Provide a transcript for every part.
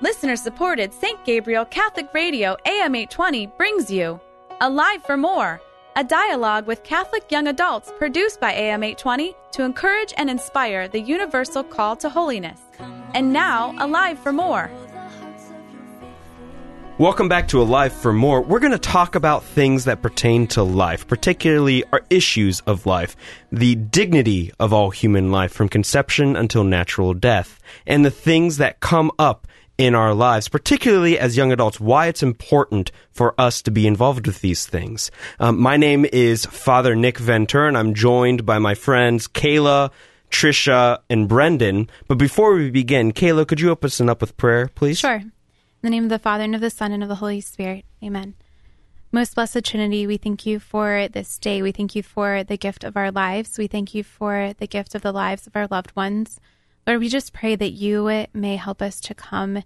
Listener supported St. Gabriel Catholic Radio AM 820 brings you Alive for More, a dialogue with Catholic young adults produced by AM 820 to encourage and inspire the universal call to holiness. And now, Alive for More. Welcome back to Alive for More. We're going to talk about things that pertain to life, particularly our issues of life, the dignity of all human life from conception until natural death, and the things that come up in our lives, particularly as young adults, why it's important for us to be involved with these things. Um, my name is Father Nick Ventura, and I'm joined by my friends Kayla, Trisha, and Brendan. But before we begin, Kayla, could you open us up with prayer, please? Sure. In the name of the Father, and of the Son, and of the Holy Spirit. Amen. Most blessed Trinity, we thank you for this day. We thank you for the gift of our lives. We thank you for the gift of the lives of our loved ones. Lord, we just pray that you may help us to come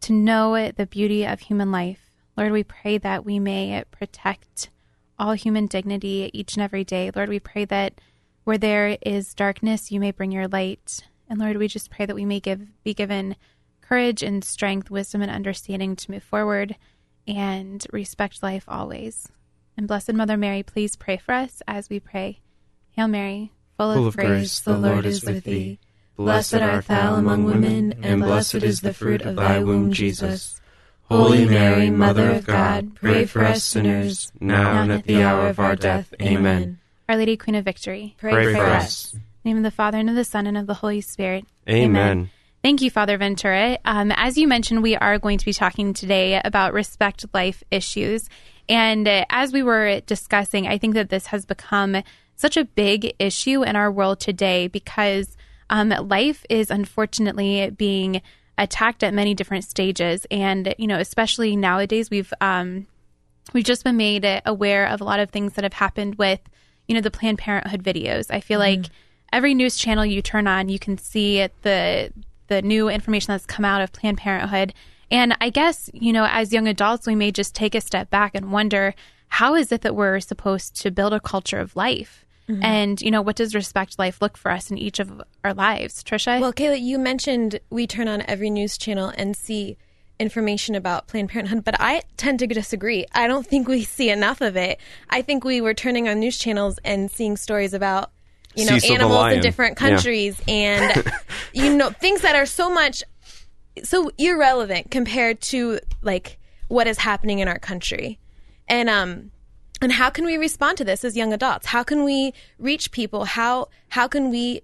to know the beauty of human life. Lord, we pray that we may protect all human dignity each and every day. Lord, we pray that where there is darkness, you may bring your light. And Lord, we just pray that we may give be given courage and strength, wisdom and understanding to move forward and respect life always. And Blessed Mother Mary, please pray for us as we pray. Hail Mary, full, Full of, grace, grace, the Lord is with thee. Blessed art thou among women, and blessed is the fruit of thy womb, Jesus. Holy Mary, Mother of God, pray for us sinners, now and at the hour of our death. Amen. Our Lady, Queen of Victory, Pray for us. In the name of the Father, and of the Son, and of the Holy Spirit. Amen. Thank you, Father Ventura. Um, as you mentioned, we are going to be talking today about respect life issues. And uh, as we were discussing, I think that this has become such a big issue in our world today because um, life is unfortunately being attacked at many different stages. And, you know, especially nowadays, we've, um, we've just been made aware of a lot of things that have happened with, you know, the Planned Parenthood videos. I feel like every news channel you turn on, you can see the the new information that's come out of Planned Parenthood. And I guess, you know, as young adults, we may just take a step back and wonder how is it that we're supposed to build a culture of life? And, you know, what does respect life look for us in each of our lives? Trisha? Well, Kayla, you mentioned we turn on every news channel and see information about Planned Parenthood, but I tend to disagree. I don't think we see enough of it. I think we were turning on news channels and seeing stories about you know Cecil animals in different Yeah. countries and you know things that are so much so irrelevant compared to like what is happening in our country. And um and how can we respond to this as young adults? How can we reach people? How how can we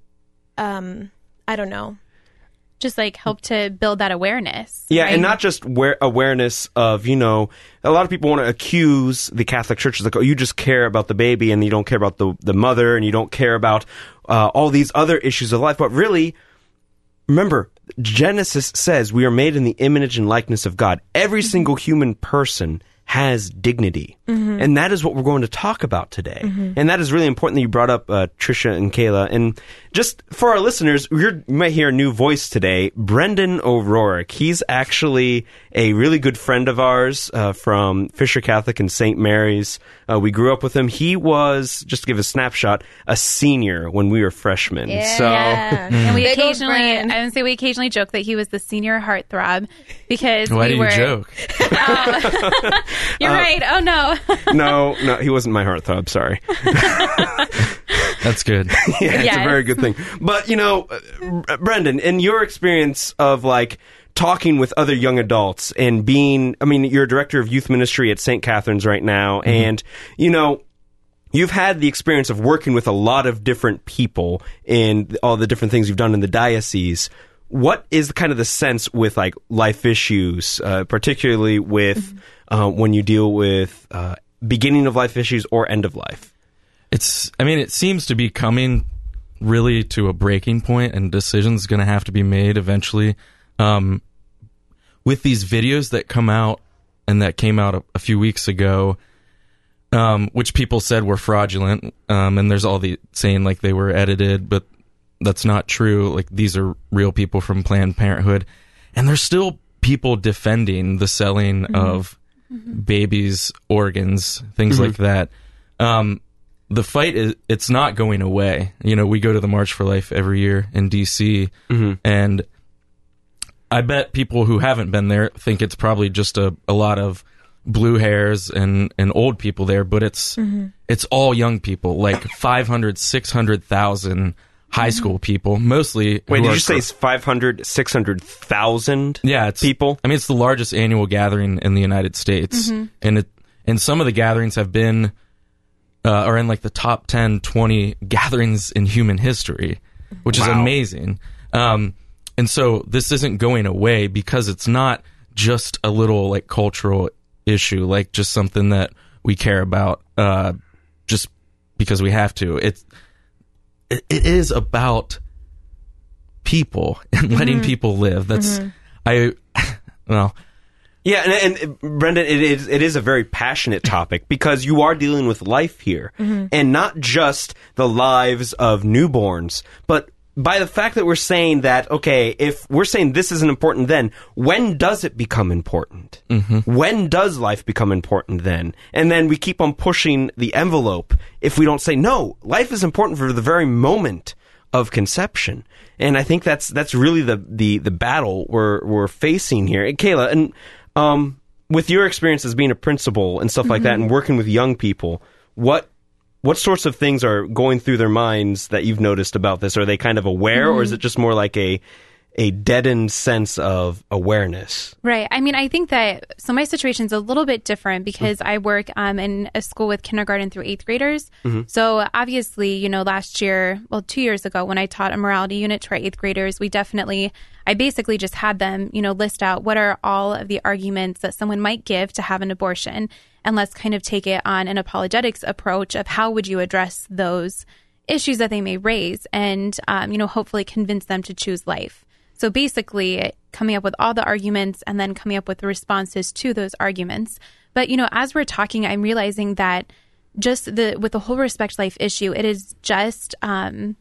um I don't know. just like help to build that awareness. Yeah, right? and not just where awareness of you know a lot of people want to accuse the Catholic Church like oh you just care about the baby and you don't care about the the mother and you don't care about uh, all these other issues of life, but really remember Genesis says we are made in the image and likeness of God. Every single human person has dignity, and that is what we're going to talk about today. And that is really important that you brought up uh, Trisha and Kayla. And just for our listeners, you're, you might hear a new voice today, Brendan O'Rourke. He's actually a really good friend of ours uh, from Fisher Catholic and St. Mary's. Uh, we grew up with him. He was just to give a snapshot, a senior when we were freshmen. So. Yeah. And we occasionally, friend. I would say we occasionally joke that he was the senior heartthrob because Why we do were. you joke? You're right. Oh no. no, no, he wasn't my heartthrob. Sorry. That's good. yeah, it's a very good thing. But you know, uh, Brendan, in your experience of like talking with other young adults and being, I mean, you're a director of youth ministry at St. Catherine's right now, and you know. You've had the experience of working with a lot of different people in all the different things you've done in the diocese. What is kind of the sense with like life issues, uh, particularly with uh, when you deal with uh, beginning of life issues or end of life? It's. I mean, it seems to be coming really to a breaking point, and decisions going to have to be made eventually. Um, with these videos that come out and that came out a, a few weeks ago, um, which people said were fraudulent, um, and there's all the saying like they were edited, but that's not true. Like these are real people from Planned Parenthood, and there's still people defending the selling mm-hmm. of mm-hmm. babies' organs, things mm-hmm. like that. Um, the fight is it's not going away. You know, we go to the March for Life every year in DC, and I bet people who haven't been there think it's probably just a, a lot of blue hairs and, and old people there, but it's it's all young people, like 500, 600,000 high school people, mostly. Wait, did you say cr- it's 500, 600,000 yeah, it's people? I mean, it's the largest annual gathering in the United States, and it and some of the gatherings have been uh, are in like the top 10, 20 gatherings in human history, which is amazing. Um, and so this isn't going away because it's not just a little like cultural issue, like just something that we care about, uh, just because we have to. It's it, it is about people and letting mm-hmm. people live. That's mm-hmm. I well. Yeah, and, and Brendan, it is it is a very passionate topic because you are dealing with life here, mm-hmm. and not just the lives of newborns, but by the fact that we're saying that okay, if we're saying this isn't important, then when does it become important? When does life become important then? And then we keep on pushing the envelope if we don't say no, life is important for the very moment of conception. And I think that's that's really the the the battle we're we're facing here. And Kayla, and um, with your experience as being a principal and stuff like that, and working with young people, what what sorts of things are going through their minds that you've noticed about this? Are they kind of aware, or is mm-hmm. it just more like a a deadened sense of awareness? Right. I mean, I think that so my situation's a little bit different because I work um, in a school with kindergarten through eighth graders. So obviously, you know, last year, well, two years ago, when I taught a morality unit to our eighth graders, we definitely, I basically just had them, you know, list out what are all of the arguments that someone might give to have an abortion, and let's kind of take it on an apologetics approach of how would you address those issues that they may raise, and um, you know, hopefully convince them to choose life. So basically, coming up with all the arguments and then coming up with the responses to those arguments. But you know, as we're talking, I'm realizing that just the with the whole respect life issue, it is just um,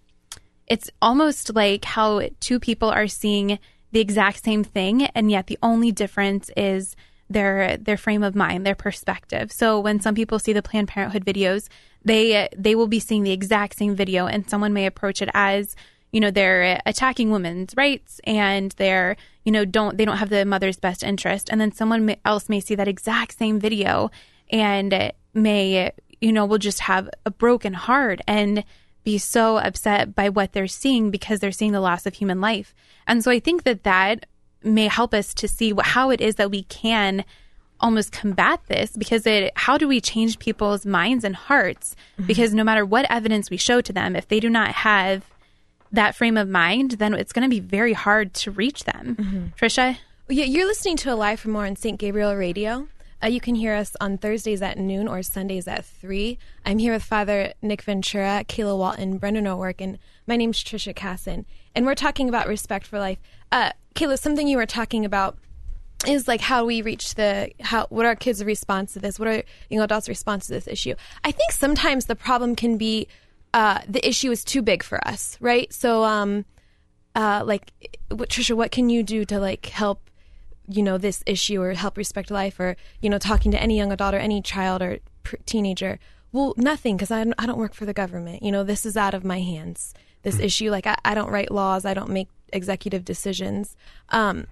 it's almost like how two people are seeing the exact same thing, and yet the only difference is their their frame of mind, their perspective. So when some people see the Planned Parenthood videos, they they will be seeing the exact same video, and someone may approach it as you know they're attacking women's rights and they're you know don't they don't have the mother's best interest. And then someone else may see that exact same video and may you know will just have a broken heart and be so upset by what they're seeing because they're seeing the loss of human life. And so i think that that may help us to see what, how it is that we can almost combat this because it how do we change people's minds and hearts? Mm-hmm. Because no matter what evidence we show to them if they do not have that frame of mind, then it's going to be very hard to reach them. Trisha? Yeah, you're listening to Alive for More on St. Gabriel Radio. Uh, you can hear us on Thursdays at noon or Sundays at 3. I'm here with Father Nick Ventura, Kayla Walton, Brendan O'Rourke, and my name's Trisha Casson. And we're talking about respect for life. Uh, Kayla, something you were talking about is like how we reach the how what are kids' response to this? What are young adults' response to this issue? I think sometimes the problem can be uh, the issue is too big for us, right? So, um, uh, like, what, Trisha, what can you do to like help, you know, this issue or help respect life or you know, talking to any young adult or any child or pr- teenager? Well, nothing because I don't, I don't work for the government. You know, this is out of my hands. This issue, like, I, I don't write laws. I don't make executive decisions. Um,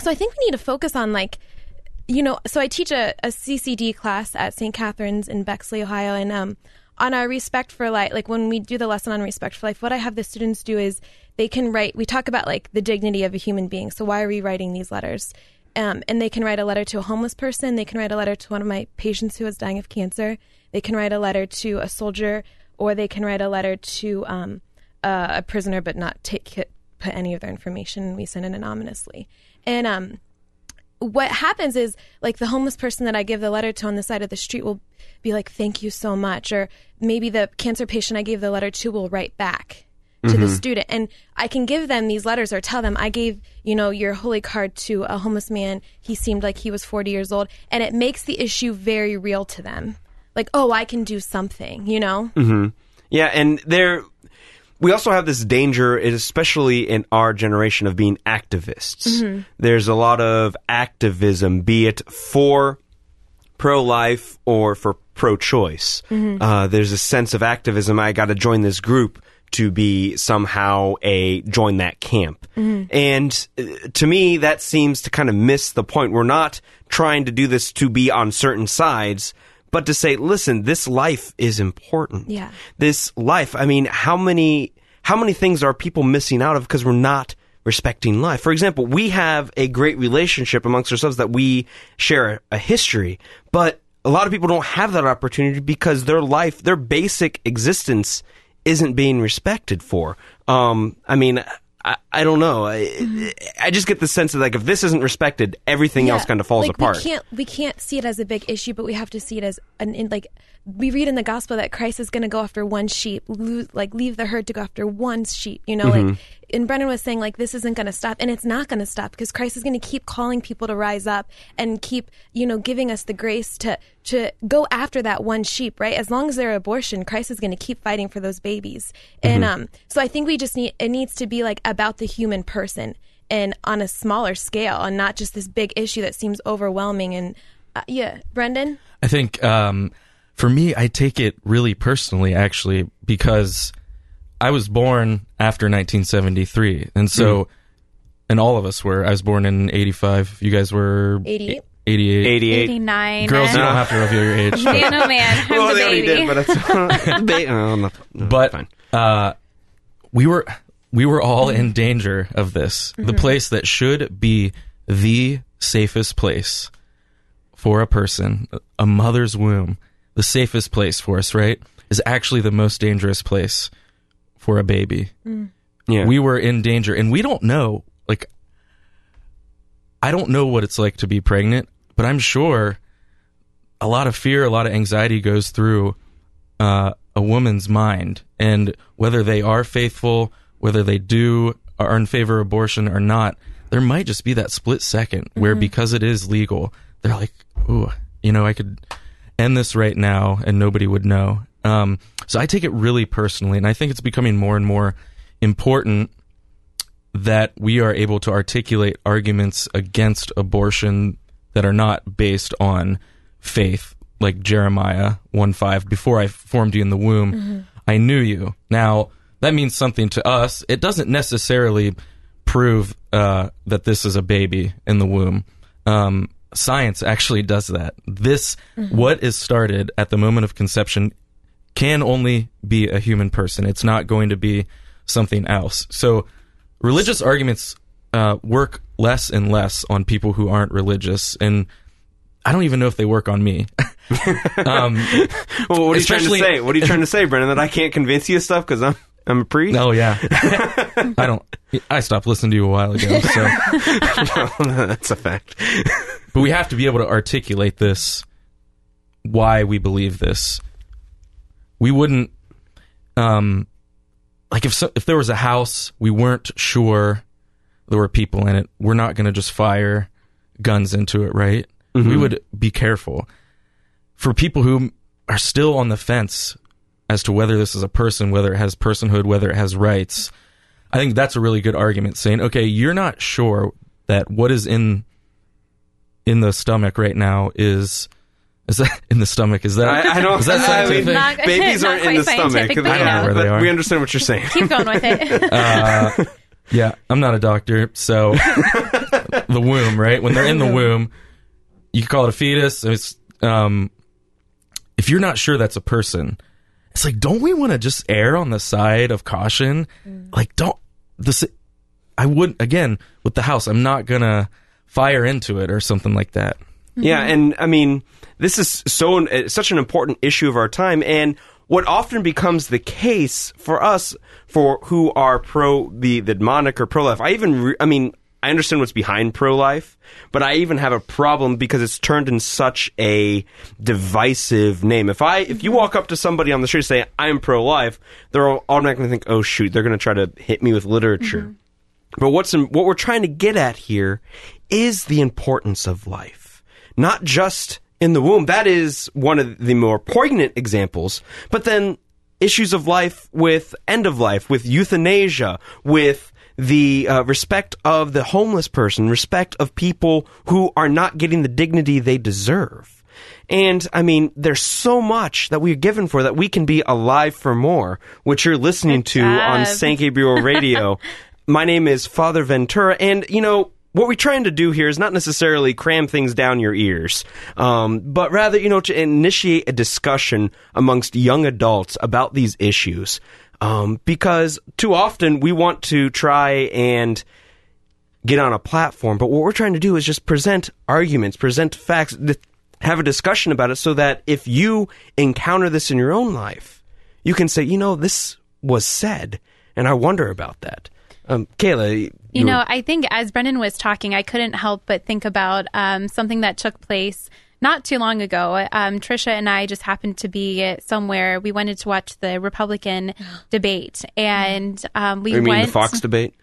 so I think we need to focus on like you know, so I teach a, a CCD class at St. Catherine's in Bexley, Ohio, and um, on our respect for life, like when we do the lesson on respect for life, what I have the students do is they can write. We talk about like the dignity of a human being. So why are we writing these letters? Um, and they can write a letter to a homeless person. They can write a letter to one of my patients who is dying of cancer. They can write a letter to a soldier, or they can write a letter to um, a, a prisoner, but not take put any of their information. We send it anonymously. And um, what happens is like the homeless person that I give the letter to on the side of the street will be like, "Thank you so much," or maybe the cancer patient I gave the letter to will write back to the student, and I can give them these letters or tell them I gave you know your holy card to a homeless man. He seemed like he was forty years old, and it makes the issue very real to them. Like, oh, I can do something, you know. Mm-hmm. Yeah, and there we also have this danger, especially in our generation, of being activists. There's a lot of activism, be it for pro life or for pro choice. Uh, there's a sense of activism. I got to join this group to be somehow a join that camp. And uh, to me, that seems to kind of miss the point. We're not trying to do this to be on certain sides, but to say, listen, this life is important. Yeah. This life, I mean, how many, how many things are people missing out of because we're not respecting life? For example, we have a great relationship amongst ourselves that we share a, history, but a lot of people don't have that opportunity because their life, their basic existence isn't being respected for. Um, I mean, I, I don't know. I, mm-hmm. I just get the sense that like if this isn't respected, everything else kind of falls like, apart. We can't we can't see it as a big issue, but we have to see it as an in, like we read in the gospel that Christ is going to go after one sheep, lose, like leave the herd to go after one sheep. You know, Mm-hmm. like and Brendan was saying like this isn't going to stop, and it's not going to stop because Christ is going to keep calling people to rise up and keep you know giving us the grace to to go after that one sheep. Right, as long as they're abortion, Christ is going to keep fighting for those babies. And Mm-hmm. um, so I think we just need it needs to be like about the human person and on a smaller scale and not just this big issue that seems overwhelming and uh, yeah brendan I think um, for me, I take it really personally, actually, because I was born after 1973, and so, hmm. and all of us were. I was born in '85. You guys were 88 88. 88. 89. Girls, you don't have to reveal your age. but- Man, oh man, I'm Well, the they already baby. did, but it's they, oh, no, no, but fine. uh, we were we were all in mm-hmm. danger of this. The mm-hmm. place that should be the safest place for a person, a mother's womb, the safest place for us, right, is actually the most dangerous place for a baby. Yeah. We were in danger, and we don't know. Like, I don't know what it's like to be pregnant, but I'm sure a lot of fear, a lot of anxiety goes through uh, a woman's mind, and whether they are faithful, whether they do are in favor of abortion or not, there might just be that split second where because it is legal, they're like, "Ooh, you know, I could end this right now, and nobody would know." Um, so I take it really personally, and I think it's becoming more and more important that we are able to articulate arguments against abortion that are not based on faith, like Jeremiah 1 5. Before I formed you in the womb, I knew you. Now, that means something to us. It doesn't necessarily prove uh, that this is a baby in the womb. Um, science actually does that. This, what is started at the moment of conception, can only be a human person. It's not going to be something else. So, religious arguments uh, work less and less on people who aren't religious, and I don't even know if they work on me. um, Well, what are you trying to especially- say? What are you trying to say, Brendan? That I can't convince you of stuff because I'm I'm a priest. oh yeah, I don't. I stopped listening to you a while ago. So, that's a fact. but we have to be able to articulate this, why we believe this. We wouldn't, um, like if so, if there was a house we weren't sure there were people in it, we're not going to just fire guns into it, right? We would be careful. For people who are still on the fence as to whether this is a person, whether it has personhood, whether it has rights, I think that's a really good argument saying, okay, you're not sure that what is in in the stomach right now is is that in the stomach? Is that I, I don't. is that I mean. Not- babies aren't in the stomach. but I don't know where they are. We understand what you're saying. Keep going with it. Uh, yeah, I'm not a doctor, so the womb, right? When they're in the womb, you can call it a fetus. It's um, if you're not sure that's a person, it's like, don't we want to just err on the side of caution? Like, don't this. I wouldn't again with the house. I'm not gonna fire into it or something like that. Yeah, and I mean, this is so uh, such an important issue of our time, and what often becomes the case for us, for who are pro the the moniker pro life. I even, re- I mean, I understand what's behind pro life, but I even have a problem because it's turned in such a divisive name. If I if you mm-hmm. walk up to somebody on the street and say I'm pro life, they're all automatically think, oh shoot, they're going to try to hit me with literature. Mm-hmm. But what's in, what we're trying to get at here is the importance of life, not just in the womb. That is one of the more poignant examples. But then issues of life with end of life, with euthanasia, with the uh, respect of the homeless person, respect of people who are not getting the dignity they deserve. And I mean, there's so much that we're given for that we can be alive for more, which you're listening to on. St. Gabriel Radio. My name is Father Ventura, and you know, what we're trying to do here is not necessarily cram things down your ears, um, but rather, you know, to initiate a discussion amongst young adults about these issues. Um, because too often we want to try and get on a platform, but what we're trying to do is just present arguments, present facts, th- have a discussion about it so that if you encounter this in your own life, you can say, you know, this was said, and I wonder about that. Um, Kayla, You know, I think as Brendan was talking, I couldn't help but think about um, something that took place not too long ago. Um, Trisha and I just happened to be somewhere. We wanted to watch the Republican debate, and um, we you mean went. the Fox debate?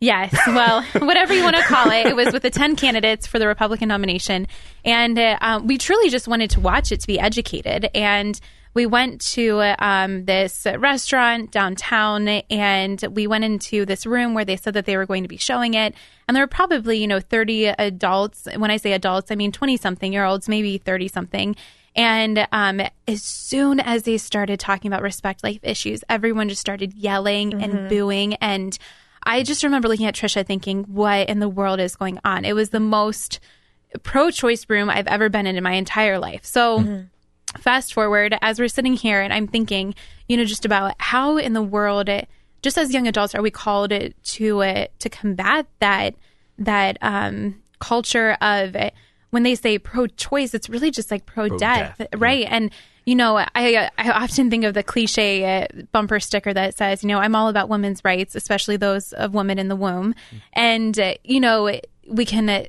Yes, well, whatever you want to call it. It was with the 10 candidates for the Republican nomination. And uh, um, we truly just wanted to watch it to be educated. And we went to um, this restaurant downtown and we went into this room where they said that they were going to be showing it. And there were probably, you know, 30 adults. When I say adults, I mean 20 something year olds, maybe 30 something. And um, as soon as they started talking about respect life issues, everyone just started yelling and booing. And I just remember looking at Trisha thinking, what in the world is going on? It was the most pro choice room I've ever been in in my entire life. So, fast forward, as we're sitting here, and I'm thinking, you know, just about how in the world, just as young adults, are we called to uh, to combat that that um, culture of when they say pro choice, it's really just like pro death, Pro-death, right? And you know, I I often think of the cliche uh, bumper sticker that says, you know, I'm all about women's rights, especially those of women in the womb, and uh, you know, we can uh,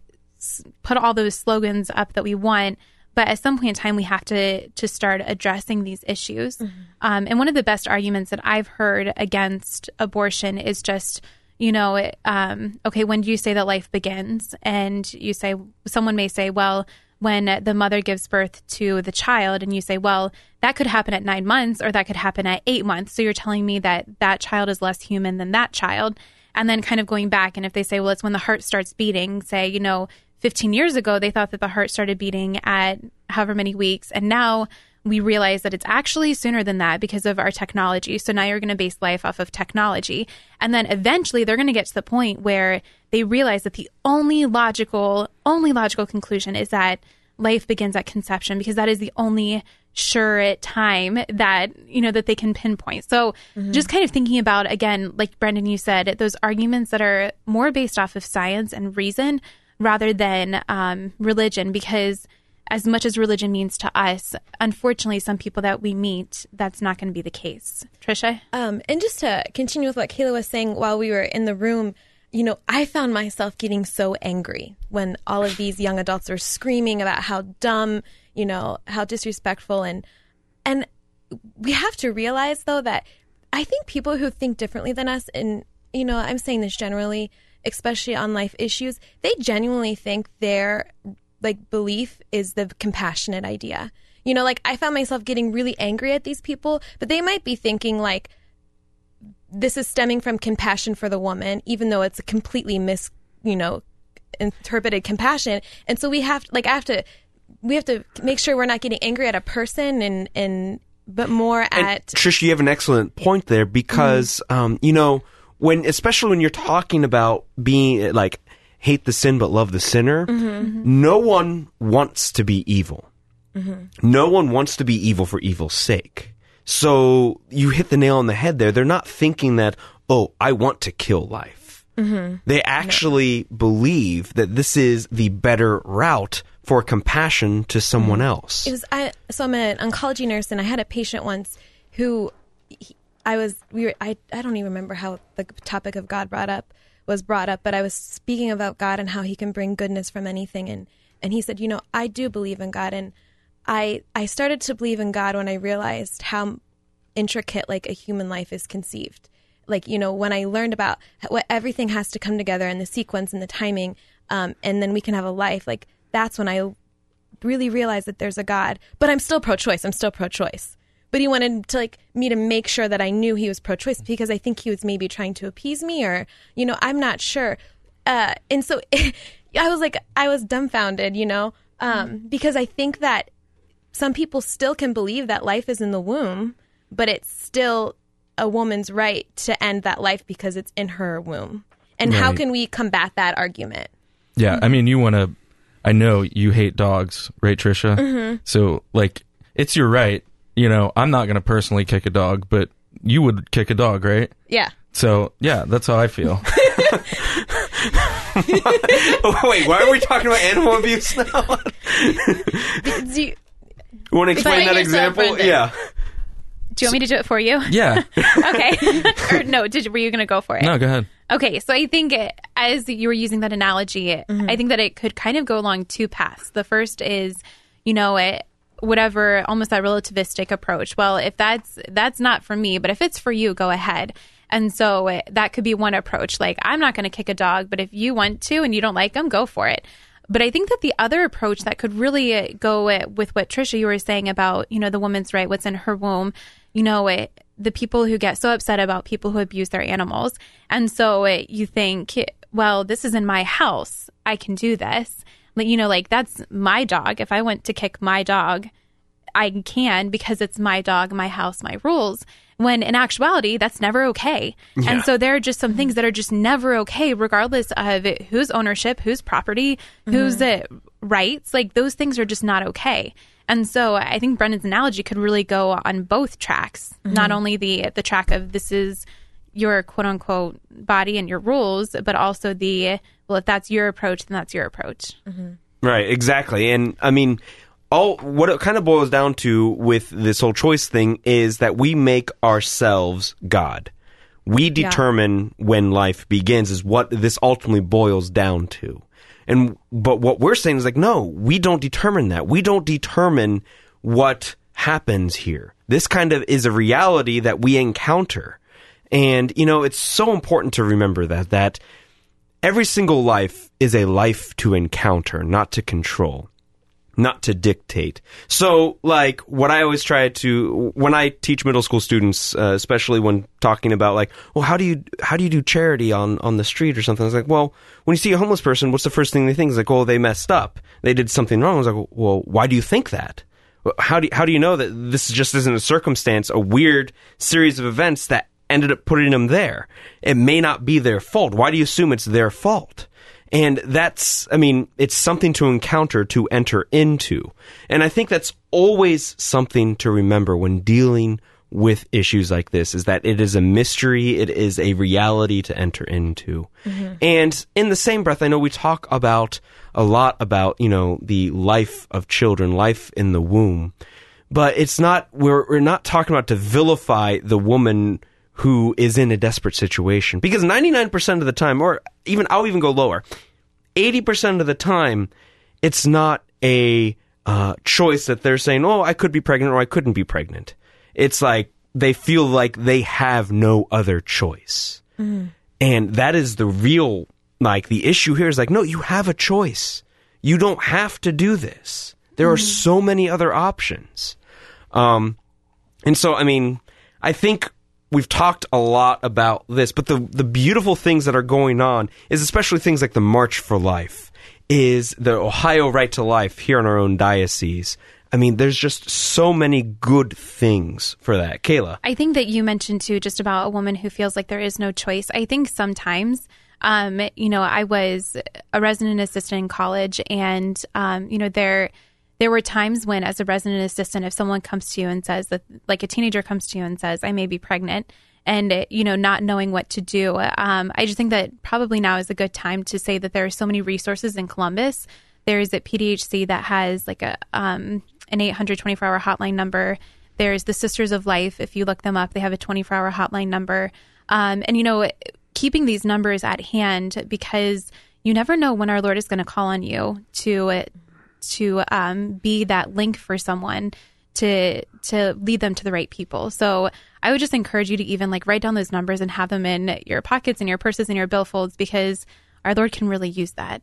put all those slogans up that we want. But at some point in time, we have to to start addressing these issues. Um, and one of the best arguments that I've heard against abortion is just, you know, it, um, okay, when do you say that life begins? And you say someone may say, well, when the mother gives birth to the child, and you say, well, that could happen at nine months, or that could happen at eight months. So you're telling me that that child is less human than that child and then kind of going back and if they say well it's when the heart starts beating say you know 15 years ago they thought that the heart started beating at however many weeks. And now we realize that it's actually sooner than that because of our technology. So now you're going to base life off of technology. And then eventually they're going to get to the point where they realize that the only logical only logical conclusion is that life begins at conception because that is the only sure time that you know that they can pinpoint. So mm-hmm. just kind of thinking about again like brendan you said those arguments that are more based off of science and reason rather than um, religion because as much as religion means to us unfortunately some people that we meet that's not going to be the case. Trisha Um, and just to continue with what Kayla was saying while we were in the room, you know, I found myself getting so angry when all of these young adults were screaming about how dumb, you know, how disrespectful and and we have to realize though that I think people who think differently than us and you know, I'm saying this generally, especially on life issues, they genuinely think their like belief is the compassionate idea. You know, like I found myself getting really angry at these people, but they might be thinking like this is stemming from compassion for the woman, even though it's a completely mis, you know, interpreted compassion. And so we have, like, I have to, we have to make sure we're not getting angry at a person and and but more And at Trish, you have an excellent point there because, um, you know, when especially when you're talking about being like hate the sin but love the sinner, mm-hmm, mm-hmm. no one wants to be evil. Mm-hmm. No one wants to be evil for evil's sake. So you hit the nail on the head there. They're not thinking that, oh, I want to kill life. They actually believe that this is the better route for compassion to someone else. It was I. So I'm an oncology nurse, and I had a patient once who he, I was. We were. I. I don't even remember how the topic of God brought up was brought up, but I was speaking about God and how He can bring goodness from anything, and and he said, you know, I do believe in God, and I I started to believe in God when I realized how intricate like a human life is conceived. Like you know, when I learned about what everything has to come together and the sequence and the timing, um, and then we can have a life. Like that's when I really realized that there's a God. But I'm still pro-choice. I'm still pro-choice. But he wanted to like me to make sure that I knew he was pro-choice because I think he was maybe trying to appease me, or you know, I'm not sure. Uh, and so I was like, I was dumbfounded, you know, um, because I think that some people still can believe that life is in the womb, but it's still a woman's right to end that life because it's in her womb. And how can we combat that argument? Yeah, I mean, you want to. I know you hate dogs, right, Trisha? Mm-hmm. So, like, it's your right. You know, I'm not going to personally kick a dog, but you would kick a dog, right? Yeah. So, yeah, that's how I feel. Wait, why are we talking about animal abuse now? Do you, You want to explain Explain that example? Brendan. Yeah. Do you want me to do it for you? yeah. okay. or no, did were you going to go for it? No, go ahead. Okay, so I think it, as you were using that analogy, mm-hmm. I think that it could kind of go along two paths. The first is, you know, it, whatever, almost that relativistic approach. Well, if that's that's not for me, but if it's for you, go ahead. And so it, that could be one approach. Like, I'm not going to kick a dog, but if you want to and you don't like them, go for it. But I think that the other approach that could really uh, go uh, with what Trisha you were saying about, you know, the woman's right, what's in her womb, you know, it, the people who get so upset about people who abuse their animals. And so uh, you think, well, this is in my house. I can do this. You know, like that's my dog. If I want to kick my dog, I can because it's my dog, my house, my rules. When in actuality, that's never okay. And so there are just some things that are just never okay, regardless of whose ownership, whose property, whose uh, rights. Like those things are just not okay. And so I think Brendan's analogy could really go on both tracks, not only the the track of this is your quote unquote body and your rules, but also the well, if that's your approach, then that's your approach. Mm-hmm. Right, exactly. And I mean, all what it kind of boils down to with this whole choice thing is that we make ourselves God. We determine when life begins is what this ultimately boils down to. And but what we're saying is like no, we don't determine that. We don't determine what happens here. This kind of is a reality that we encounter. And you know, it's so important to remember that that every single life is a life to encounter, not to control, not to dictate. So, like, what I always try to, when I teach middle school students, uh, especially when talking about like, well, how do you, how do you do charity on, on the street or something? I was like, well, when you see a homeless person, what's the first thing they think? It's like, oh, they messed up. They did something wrong. I was like, well, why do you think that? How do you, how do you know that this just isn't a circumstance, a weird series of events that ended up putting them there? It may not be their fault. Why do you assume it's their fault? And that's, I mean, it's something to encounter, to enter into. And I think that's always something to remember when dealing with issues like this is that it is a mystery, it is a reality to enter into. Mm-hmm. And in the same breath, I know we talk about a lot about, you know, the life of children, life in the womb. But it's not, we're, we're not talking about to vilify the woman who is in a desperate situation. Because 99% of the time, or even, I'll even go lower, 80% of the time, it's not a uh, choice that they're saying, oh, I could be pregnant or I couldn't be pregnant. It's like they feel like they have no other choice. And that is the real, like, the issue here is like, no, you have a choice. You don't have to do this. There are so many other options. Um, and so, I mean, I think we've talked a lot about this, but the the beautiful things that are going on is especially things like the March for Life, is the Ohio Right to Life here in our own diocese. I mean, there's just so many good things for that. Kayla. I think that you mentioned too just about a woman who feels like there is no choice. I think sometimes, um, you know, I was a resident assistant in college, and um, you know, there there were times when, as a resident assistant, if someone comes to you and says that, like a teenager comes to you and says, "I may be pregnant," and you know, not knowing what to do, um, I just think that probably now is a good time to say that there are so many resources in Columbus. There is at PDHC that has like a um, an 824 hour hotline number. There's the Sisters of Life. If you look them up, they have a 24 hour hotline number. Um, and, you know, keeping these numbers at hand because you never know when our Lord is going to call on you to to um, be that link for someone to to lead them to the right people. So I would just encourage you to even like write down those numbers and have them in your pockets and your purses and your billfolds because our Lord can really use that.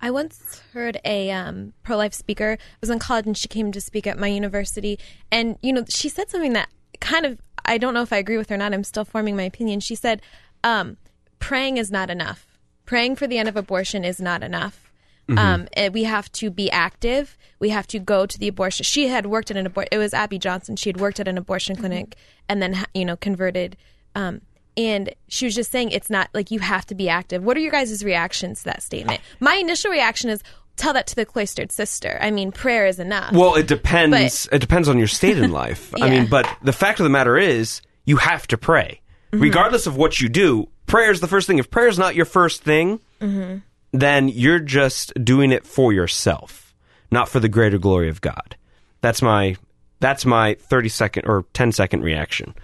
I once heard a um, pro life speaker. I was in college and she came to speak at my university. And, you know, she said something that kind of, I don't know if I agree with her or not. I'm still forming my opinion. She said, um, praying is not enough. Praying for the end of abortion is not enough. Um, and we have to be active. We have to go to the abortion. She had worked at an abortion. It was Abby Johnson. She had worked at an abortion clinic and then you know converted. Um, and she was just saying it's not like you have to be active. What are your guys' reactions to that statement? My initial reaction is tell that to the cloistered sister. I mean, prayer is enough. Well, it depends. it depends on your state in life. I mean, but the fact of the matter is, you have to pray, Mm-hmm. regardless of what you do. Prayer is the first thing. If prayer is not your first thing, Mm-hmm. Then you're just doing it for yourself, not for the greater glory of God. That's my that's my thirty second or 10 second reaction.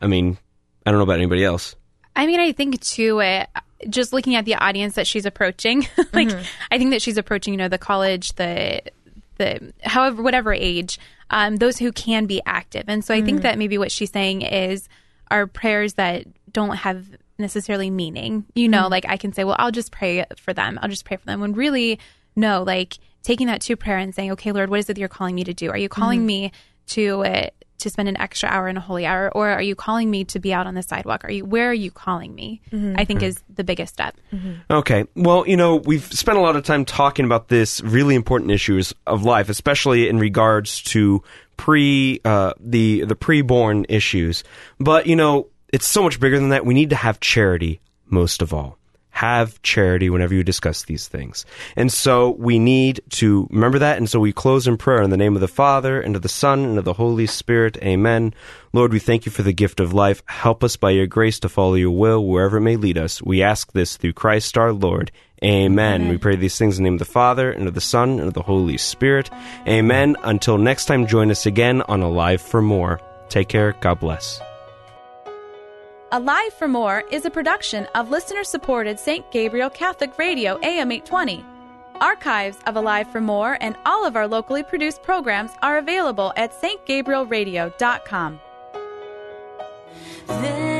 I mean, I don't know about anybody else. I mean, I think too, uh, just looking at the audience that she's approaching, like I think that she's approaching, you know, the college, the the however whatever age, um, those who can be active, and so I think that maybe what she's saying is are prayers that don't have necessarily meaning. You know, mm-hmm. like I can say, well, I'll just pray for them. I'll just pray for them. When really, no, like taking that to prayer and saying, okay, Lord, what is it that you're calling me to do? Are you calling mm-hmm. me to uh, to spend an extra hour in a holy hour, or are you calling me to be out on the sidewalk? Are you where are you calling me? Mm-hmm. I think hmm. is the biggest step. Okay. Well, you know, we've spent a lot of time talking about this really important issues of life, especially in regards to pre uh, the the preborn issues. But you know, it's so much bigger than that. We need to have charity most of all. Have charity whenever you discuss these things. And so we need to remember that. And so we close in prayer in the name of the Father, and of the Son, and of the Holy Spirit. Amen. Lord, we thank you for the gift of life. Help us by your grace to follow your will wherever it may lead us. We ask this through Christ our Lord. Amen. We pray these things in the name of the Father, and of the Son, and of the Holy Spirit. Amen. Until next time, join us again on Alive for More. Take care. God bless. Alive for More is a production of listener supported St. Gabriel Catholic Radio AM 820. Archives of Alive for More and all of our locally produced programs are available at stgabrielradio.com. There